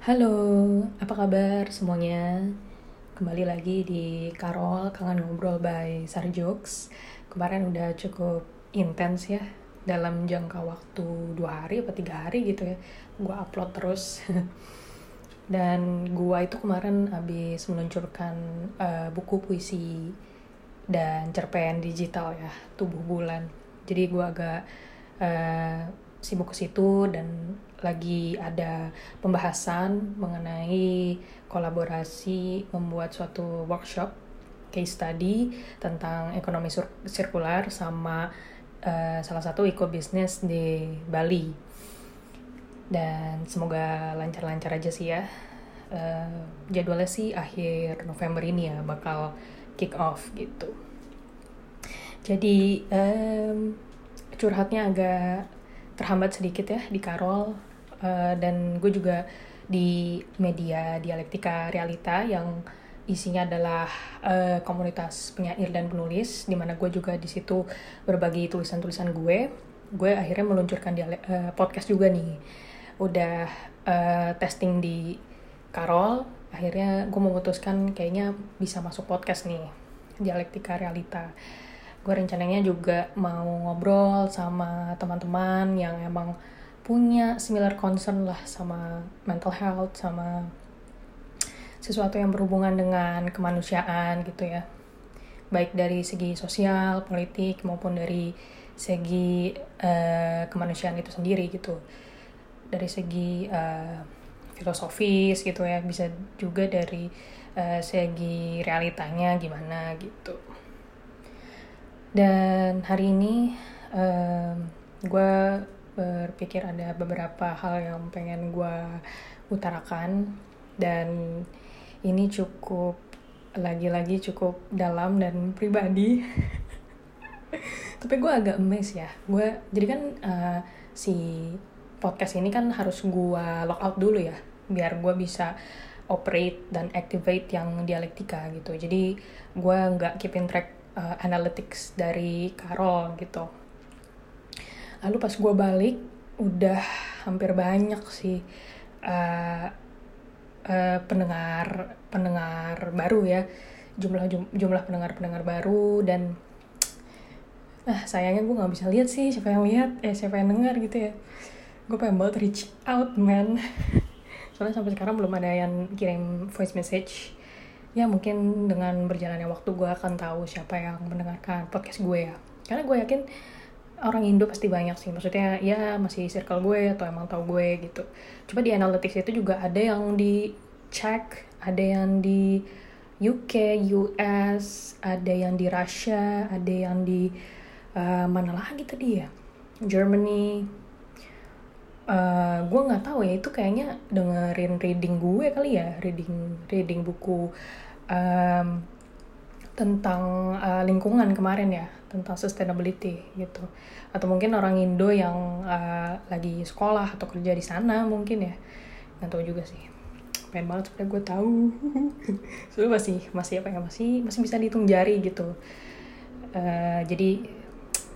Halo, apa kabar semuanya? Kembali lagi di Karol Kangen Ngobrol by Sarjokes. Kemarin udah cukup intens ya dalam jangka waktu dua hari atau tiga hari gitu ya. Gua upload terus. Dan gua itu kemarin habis meluncurkan uh, buku puisi dan cerpen digital ya, Tubuh Bulan. Jadi gua agak uh, sibuk ke situ dan lagi ada pembahasan mengenai kolaborasi membuat suatu workshop case study tentang ekonomi sirkular sama uh, salah satu eco business di Bali. Dan semoga lancar-lancar aja sih ya. Uh, jadwalnya sih akhir November ini ya bakal kick off gitu. Jadi um, curhatnya agak terhambat sedikit ya di Karol uh, dan gue juga di media dialektika realita yang isinya adalah uh, komunitas penyair dan penulis di mana gue juga di situ berbagi tulisan-tulisan gue. Gue akhirnya meluncurkan uh, podcast juga nih. Udah uh, testing di Karol akhirnya gue memutuskan kayaknya bisa masuk podcast nih dialektika realita. Gue rencananya juga mau ngobrol sama teman-teman yang emang punya similar concern lah sama mental health sama sesuatu yang berhubungan dengan kemanusiaan gitu ya. Baik dari segi sosial politik maupun dari segi uh, kemanusiaan itu sendiri gitu. Dari segi uh, filosofis gitu ya bisa juga dari uh, segi realitanya gimana gitu. Dan hari ini um, gue berpikir ada beberapa hal yang pengen gue utarakan. Dan ini cukup lagi-lagi cukup dalam dan pribadi. Tapi gue agak emes ya. Gue jadi kan uh, si podcast ini kan harus gue lock out dulu ya biar gue bisa operate dan activate yang dialektika gitu. Jadi gue nggak keepin track uh, analytics dari Carol gitu lalu pas gue balik udah hampir banyak sih uh, uh, pendengar pendengar baru ya. Jumlah jumlah pendengar pendengar baru dan ah sayangnya gue nggak bisa lihat sih siapa yang lihat eh siapa yang dengar gitu ya. Gue pengen banget reach out man. Soalnya sampai sekarang belum ada yang kirim voice message. Ya mungkin dengan berjalannya waktu gue akan tahu siapa yang mendengarkan podcast gue ya. Karena gue yakin orang Indo pasti banyak sih. Maksudnya ya masih circle gue atau emang tahu gue gitu. Coba di analytics itu juga ada yang di check ada yang di UK US ada yang di Russia ada yang di uh, mana lagi tadi ya? Germany. Uh, gue nggak tahu ya itu kayaknya dengerin reading gue kali ya reading reading buku um, tentang uh, lingkungan kemarin ya tentang sustainability gitu. Atau mungkin orang Indo yang uh, lagi sekolah atau kerja di sana mungkin ya. Nggak tahu juga sih. Pengen banget supaya gue tahu. Soalnya masih masih apa ya masih masih bisa dihitung jari gitu. Uh, jadi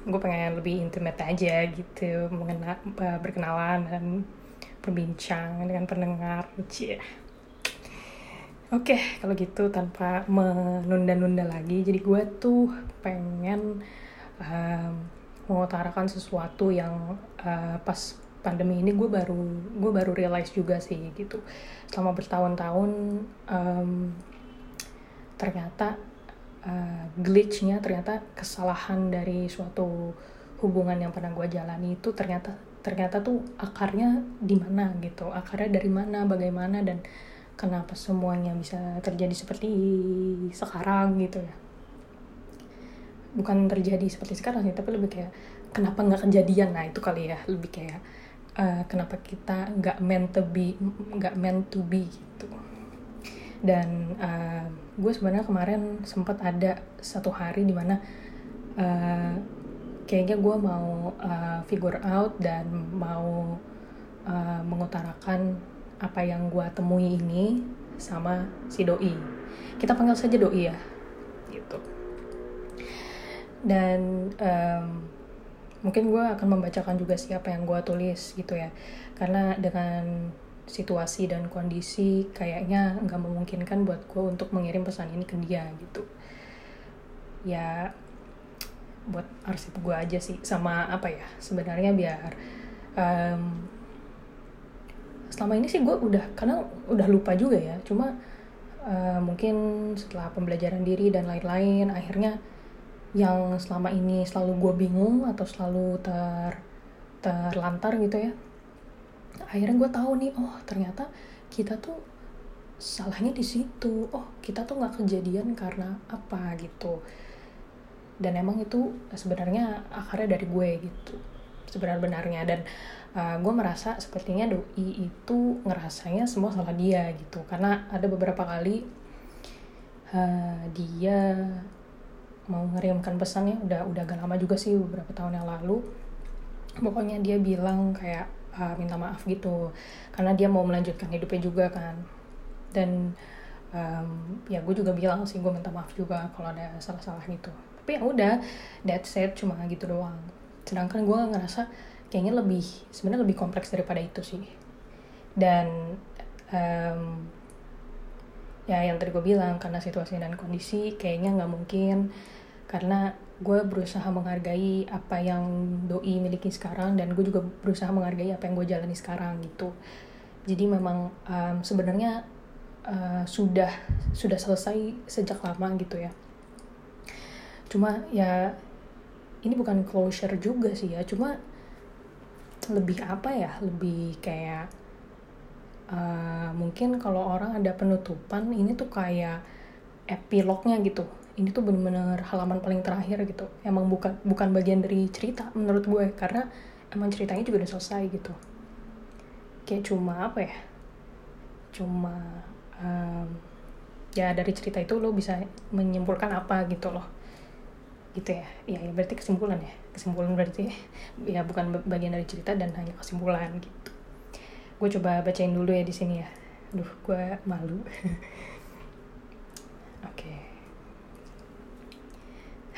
gue pengen lebih intimate aja gitu mengenal berkenalan dan berbincang dengan pendengar cie oke okay, kalau gitu tanpa menunda-nunda lagi jadi gue tuh pengen um, mengutarakan sesuatu yang uh, pas pandemi ini gue baru gue baru realize juga sih gitu. Selama bertahun-tahun um, ternyata uh, glitchnya ternyata kesalahan dari suatu hubungan yang pernah gue jalani itu ternyata ternyata tuh akarnya di mana gitu. Akarnya dari mana bagaimana dan kenapa semuanya bisa terjadi seperti sekarang gitu ya. Bukan terjadi seperti sekarang sih tapi lebih kayak kenapa nggak kejadian? Nah itu kali ya lebih kayak uh, kenapa kita nggak meant to be nggak meant to be gitu. Dan uh, gue sebenarnya kemarin sempat ada satu hari di mana uh, kayaknya gue mau uh, figure out dan mau uh, mengutarakan apa yang gue temui ini sama si doi. Kita panggil saja doi ya. Gitu. Dan um, mungkin gue akan membacakan juga siapa yang gue tulis gitu ya. Karena dengan situasi dan kondisi kayaknya nggak memungkinkan buat gue untuk mengirim pesan ini ke dia gitu. Ya buat arsip gue aja sih. Sama apa ya? Sebenarnya biar um, selama ini sih gue udah karena udah lupa juga ya. Cuma uh, mungkin setelah pembelajaran diri dan lain-lain akhirnya yang selama ini selalu gue bingung atau selalu ter terlantar gitu ya akhirnya gue tahu nih oh ternyata kita tuh salahnya di situ. Oh kita tuh nggak kejadian karena apa gitu. Dan emang itu sebenarnya akarnya dari gue gitu sebenar-benarnya. Dan uh, gue merasa sepertinya doi itu ngerasanya semua salah dia gitu. Karena ada beberapa kali uh, dia mau ngirimkan pesannya udah udah agak lama juga sih beberapa tahun yang lalu. Pokoknya dia bilang kayak uh, minta maaf gitu. Karena dia mau melanjutkan hidupnya juga kan. Dan um, ya gue juga bilang sih gue minta maaf juga kalau ada salah-salah gitu. Tapi ya udah that said cuma gitu doang sedangkan gue ngerasa kayaknya lebih sebenarnya lebih kompleks daripada itu sih. Dan um, ya yang tadi gue bilang karena situasi dan kondisi kayaknya nggak mungkin. Karena gue berusaha menghargai apa yang doi miliki sekarang dan gue juga berusaha menghargai apa yang gue jalani sekarang gitu. Jadi memang um, sebenarnya uh, sudah sudah selesai sejak lama gitu ya. Cuma ya ini bukan closure juga sih ya cuma lebih apa ya lebih kayak uh, mungkin kalau orang ada penutupan ini tuh kayak epilognya gitu. Ini tuh bener-bener halaman paling terakhir gitu. Emang bukan bukan bagian dari cerita menurut gue karena emang ceritanya juga udah selesai gitu. Kayak cuma apa ya cuma um, ya dari cerita itu lo bisa menyimpulkan apa gitu loh gitu ya. Ya, ya berarti kesimpulan ya. Kesimpulan berarti ya. Bukan bagian dari cerita dan hanya kesimpulan gitu. Gue coba bacain dulu ya di sini ya. Duh gue malu.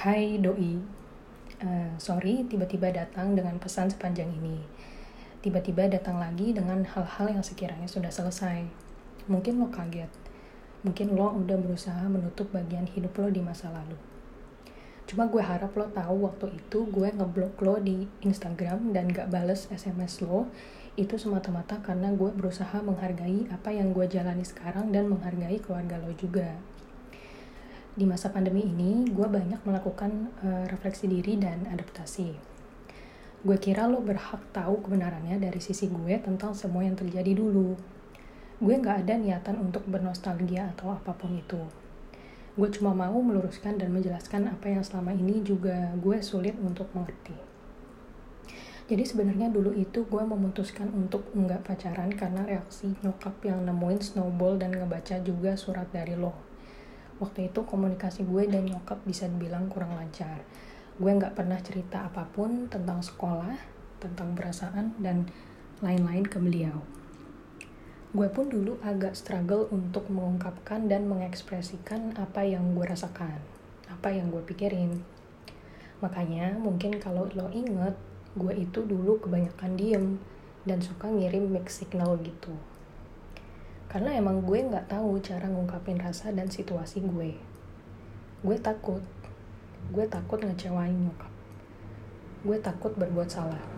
Hai doi, uh, sorry tiba-tiba datang dengan pesan sepanjang ini. Tiba-tiba datang lagi dengan hal-hal yang sekiranya sudah selesai. Mungkin lo kaget, mungkin lo udah berusaha menutup bagian hidup lo di masa lalu. Cuma gue harap lo tahu waktu itu gue ngeblok lo di Instagram dan gak bales SMS lo itu semata-mata karena gue berusaha menghargai apa yang gue jalani sekarang dan menghargai keluarga lo juga di masa pandemi ini, gue banyak melakukan uh, refleksi diri dan adaptasi. Gue kira lo berhak tahu kebenarannya dari sisi gue tentang semua yang terjadi dulu. Gue gak ada niatan untuk bernostalgia atau apa pun itu. Gue cuma mau meluruskan dan menjelaskan apa yang selama ini juga gue sulit untuk mengerti. Jadi sebenarnya dulu itu gue memutuskan untuk nggak pacaran karena reaksi nyokap yang nemuin snowball dan ngebaca juga surat dari lo. Waktu itu komunikasi gue dan nyokap bisa dibilang kurang lancar. Gue nggak pernah cerita apa pun tentang sekolah tentang perasaan dan lain-lain ke beliau gue pun dulu agak struggle untuk mengungkapkan dan mengekspresikan apa yang gue rasakan apa yang gue pikirin. Makanya mungkin kalau lo inget gue itu dulu kebanyakan diem dan suka ngirim mix signal gitu. Karena emang gue nggak tahu cara ngungkapin rasa dan situasi gue. Gue takut. Gue takut ngecewain nyokap. Gue takut berbuat salah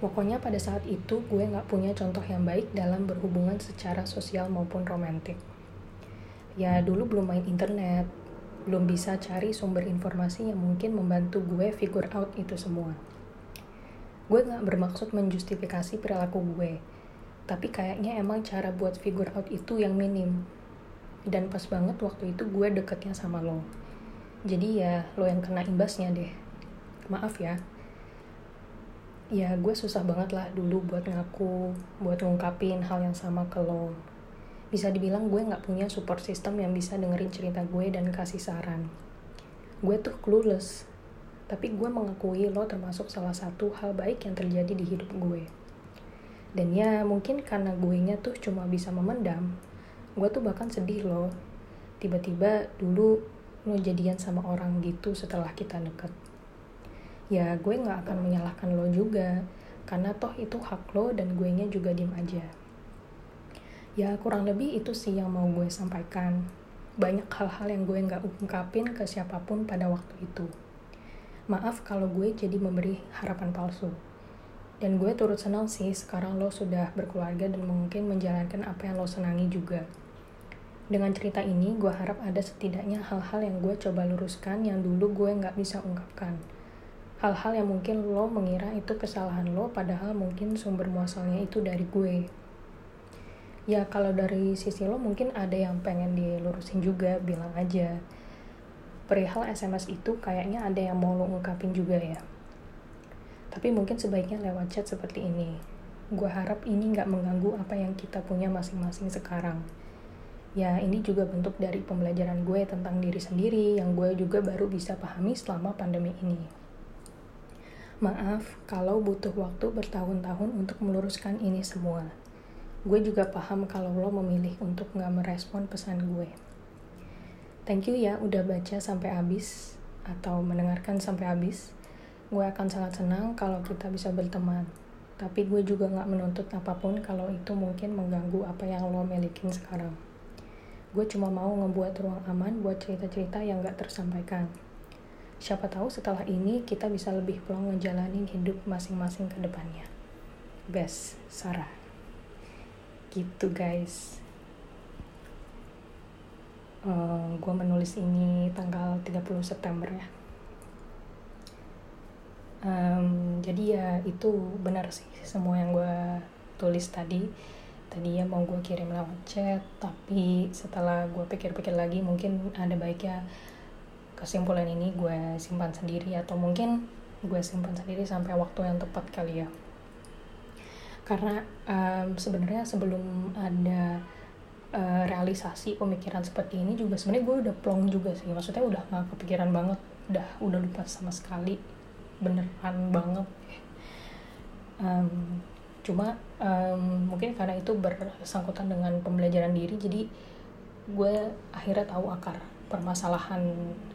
pokoknya pada saat itu gue nggak punya contoh yang baik dalam berhubungan secara sosial maupun romantik. Ya dulu belum main internet belum bisa cari sumber informasi yang mungkin membantu gue figure out itu semua. Gue nggak bermaksud menjustifikasi perilaku gue tapi kayaknya emang cara buat figure out itu yang minim. Dan pas banget waktu itu gue deketnya sama lo. Jadi ya lo yang kena imbasnya deh. Maaf ya ya gue susah banget lah dulu buat ngaku buat ngungkapin hal yang sama ke lo. Bisa dibilang gue nggak punya support system yang bisa dengerin cerita gue dan kasih saran. Gue tuh clueless tapi gue mengakui lo termasuk salah satu hal baik yang terjadi di hidup gue. Dan ya mungkin karena gue nya tuh cuma bisa memendam gue tuh bahkan sedih loh. Tiba-tiba dulu lo jadian sama orang gitu setelah kita deket ya gue nggak akan menyalahkan lo juga. Karena toh itu hak lo dan gue nya juga diem aja. Ya kurang lebih itu sih yang mau gue sampaikan. Banyak hal-hal yang gue nggak ungkapin ke siapa pun pada waktu itu. Maaf kalau gue jadi memberi harapan palsu. Dan gue turut senang sih sekarang lo sudah berkeluarga dan mungkin menjalankan apa yang lo senangi juga. Dengan cerita ini gue harap ada setidaknya hal-hal yang gue coba luruskan yang dulu gue nggak bisa ungkapkan hal-hal yang mungkin lo mengira itu kesalahan lo padahal mungkin sumber muasalnya itu dari gue. Ya kalau dari sisi lo mungkin ada yang pengen dilurusin juga bilang aja. Perihal SMS itu kayaknya ada yang mau lo ungkapin juga ya. Tapi mungkin sebaiknya lewat chat seperti ini. Gue harap ini nggak mengganggu apa yang kita punya masing-masing sekarang. Ya ini juga bentuk dari pembelajaran gue tentang diri sendiri yang gue juga baru bisa pahami selama pandemi ini maaf kalau butuh waktu bertahun-tahun untuk meluruskan ini semua gue juga paham kalau lo memilih untuk nggak merespon pesan gue. Thank you ya udah baca sampai habis atau mendengarkan sampai habis. Gue akan sangat senang kalau kita bisa berteman. Tapi gue juga nggak menuntut apa pun kalau itu mungkin mengganggu apa yang lo milikin sekarang. Gue cuma mau ngebuat ruang aman buat cerita-cerita yang gak tersampaikan. Siapa tahu setelah ini kita bisa lebih plong ngejalanin hidup masing-masing ke depannya. Best, Sarah. Gitu guys. Uh, eh, gue menulis ini tanggal 30 September ya. Um, jadi ya itu benar sih semua yang gue tulis tadi. Tadi ya mau gue kirim lewat chat tapi setelah gue pikir-pikir lagi mungkin ada baiknya kesimpulan ini gue simpan sendiri atau mungkin gue simpan sendiri sampai waktu yang tepat kali ya. Karena um, sebenarnya sebelum ada uh, realisasi pemikiran seperti ini juga sebenarnya gue udah plong juga sih. Maksudnya udah nggak kepikiran banget. Udah udah lupa sama sekali. Beneran banget. Um, cuma um, mungkin karena itu bersangkutan dengan pembelajaran diri jadi gue akhirnya tahu akar permasalahan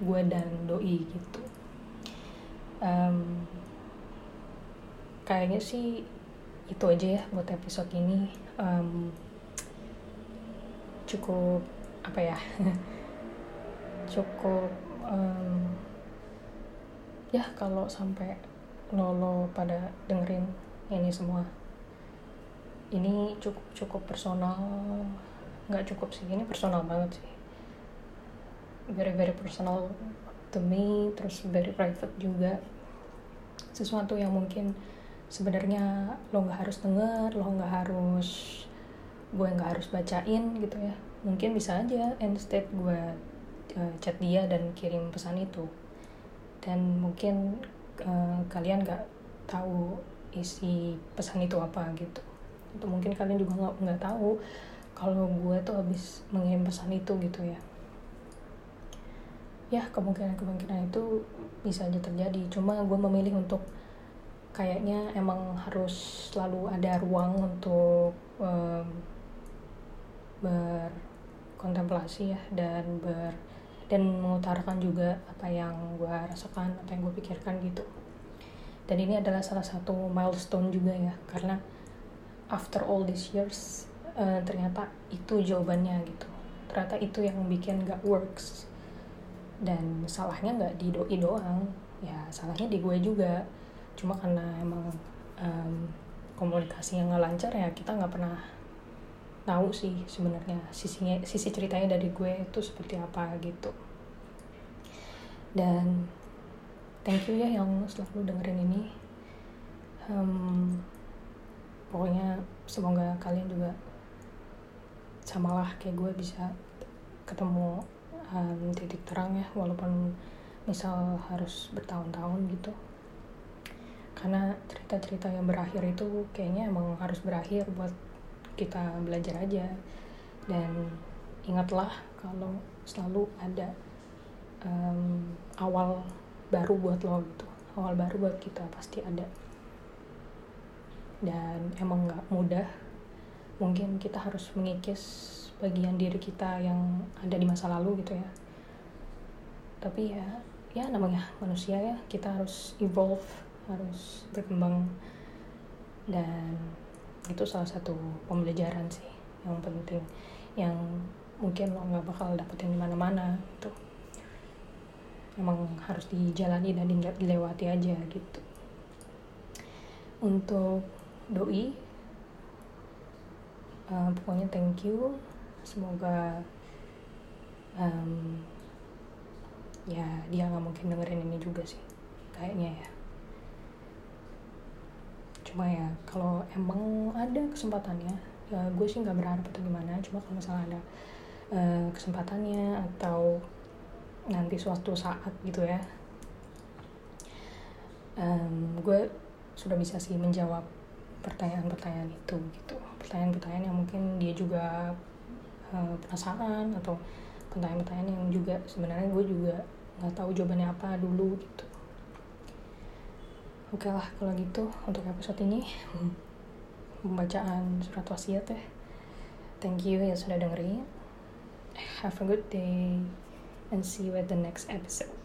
gue dan doi gitu. Um, kayaknya sih itu aja ya buat episode ini. Um, cukup apa ya cukup um, ya kalau sampai lolo pada dengerin ini semua. Ini cukup cukup personal. Nggak cukup sih ini personal banget sih very very personal to me terus very private juga. Sesuatu yang mungkin sebenarnya lo nggak harus denger lo nggak harus gue nggak harus bacain gitu ya. Mungkin bisa aja instead gue uh, chat dia dan kirim pesan itu. Dan mungkin uh, kalian nggak tahu isi pesan itu apa gitu. Itu mungkin kalian juga nggak nggak tahu kalau gue tuh habis mengirim pesan itu gitu ya ya kemungkinan kemungkinan itu bisa aja terjadi. Cuma gue memilih untuk kayaknya emang harus selalu ada ruang untuk um, berkontemplasi ya dan ber dan mengutarakan juga apa yang gue rasakan apa yang gue pikirkan gitu. Dan ini adalah salah satu milestone juga ya karena after all these years uh, ternyata itu jawabannya gitu. Ternyata itu yang bikin gak works dan salahnya nggak di doi doang. Ya salahnya di gue juga. Cuma karena emang um, komunikasi yang nggak lancar ya kita nggak pernah tahu sih sebenarnya sisinya sisi ceritanya dari gue itu seperti apa gitu. Dan thank you ya yang selalu dengerin ini. Um, pokoknya semoga kalian juga samalah kayak gue bisa ketemu um, titik terang ya walaupun misal harus bertahun-tahun gitu. Karena cerita-cerita yang berakhir itu kayaknya emang harus berakhir buat kita belajar aja. Dan ingatlah kalau selalu ada um, awal baru buat lo gitu. Awal baru buat kita pasti ada. Dan emang nggak mudah mungkin kita harus mengikis bagian diri kita yang ada di masa lalu gitu ya. Tapi ya ya namanya manusia ya kita harus evolve harus berkembang. Dan itu salah satu pembelajaran sih yang penting yang mungkin lo nggak bakal dapetin di mana-mana gitu. Emang harus dijalani dan dilewati aja gitu. Untuk doi uh, pokoknya thank you. Semoga um, ya dia nggak mungkin dengerin ini juga sih kayaknya ya. Cuma ya kalau emang ada kesempatannya ya gue sih nggak berharap atau gimana cuma kalau misalnya ada uh, kesempatannya atau nanti suatu saat gitu ya um, gue sudah bisa sih menjawab pertanyaan-pertanyaan itu gitu. Pertanyaan-pertanyaan yang mungkin dia juga uh, penasaran atau pertanyaan-pertanyaan yang juga sebenarnya gue juga nggak tahu jawabannya apa dulu gitu. Oke lah kalau gitu untuk episode ini pembacaan surat wasiat ya. Thank you ya sudah dengerin. Have a good day and see you at the next episode.